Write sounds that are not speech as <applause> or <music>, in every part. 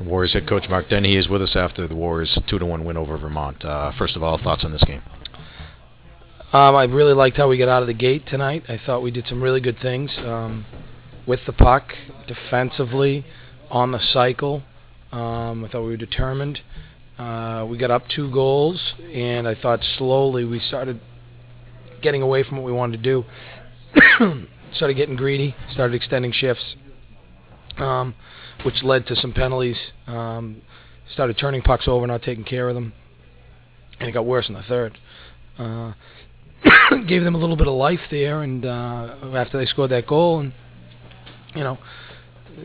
Warriors head coach Mark Dennehy is with us after the Warriors two to one win over Vermont. Uh, first of all, thoughts on this game? Um, I really liked how we got out of the gate tonight. I thought we did some really good things um, with the puck, defensively, on the cycle. Um, I thought we were determined. Uh, we got up two goals, and I thought slowly we started getting away from what we wanted to do. <coughs> started getting greedy, started extending shifts, um, which led to some penalties. Um, started turning pucks over, not taking care of them, and it got worse in the third. Uh, <coughs> gave them a little bit of life there, and uh, after they scored that goal, and you know,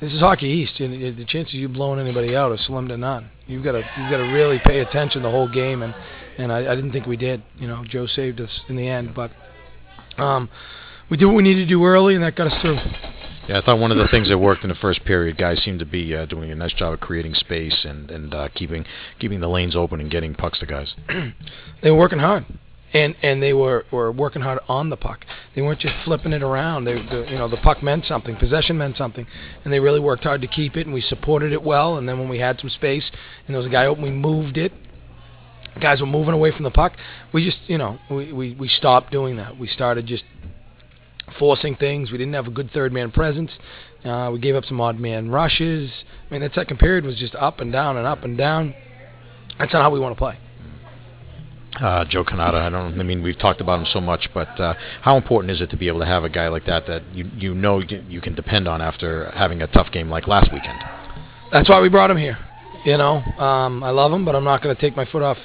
this is hockey east. And the chances you blowing anybody out are slim to none. You've got to you've got to really pay attention the whole game, and and I, I didn't think we did. You know, Joe saved us in the end, but um, we did what we needed to do early, and that got us through. Yeah, I thought one of the things that worked in the first period, guys seemed to be uh, doing a nice job of creating space and and uh, keeping keeping the lanes open and getting pucks to guys. <clears throat> they were working hard and and they were were working hard on the puck. They weren't just flipping it around. They, the, you know, the puck meant something, possession meant something, and they really worked hard to keep it. And we supported it well. And then when we had some space and there was a guy open, we moved it. Guys were moving away from the puck. We just, you know, we we we stopped doing that. We started just forcing things. We didn't have a good third man presence. Uh, we gave up some odd man rushes. I mean, that second period was just up and down and up and down. That's not how we want to play uh, Joe Cannata. I don't. I mean, we've talked about him so much, but uh, how important is it to be able to have a guy like that that you you know you can depend on after having a tough game like last weekend? That's why we brought him here. You know, um, I love him, but I'm not going to take my foot off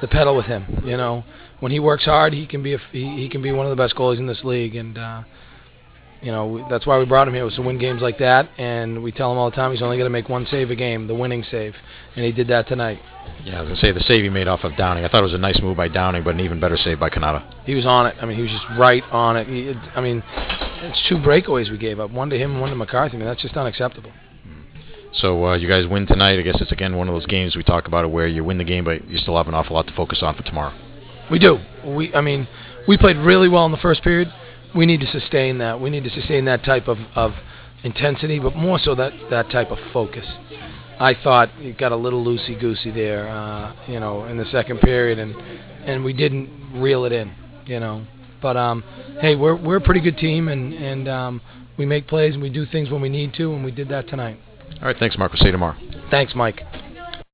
the pedal with him. You know, when he works hard, he can be a, he, he can be one of the best goalies in this league, and uh, you know that's why we brought him here was to win games like that. And we tell him all the time he's only going to make one save a game, the winning save, and he did that tonight. Yeah, I was gonna say the save he made off of Downing. I thought it was a nice move by Downing, but an even better save by Cannata. He was on it. I mean, he was just right on it. He, I mean, it's two breakaways we gave up, one to him and one to McCarthy. I mean, that's just unacceptable. So uh, you guys win tonight. I guess it's again one of those games we talk about it where you win the game, but you still have an awful lot to focus on for tomorrow. We do. We, I mean, we played really well in the first period. We need to sustain that. We need to sustain that type of, of intensity, but more so that that type of focus. I thought it got a little loosey goosey there, uh, you know, in the second period, and and we didn't reel it in, you know. But um, hey, we're we're a pretty good team, and and um, we make plays and we do things when we need to, and we did that tonight. All right, thanks, Mark. We'll see you tomorrow. Thanks, Mike.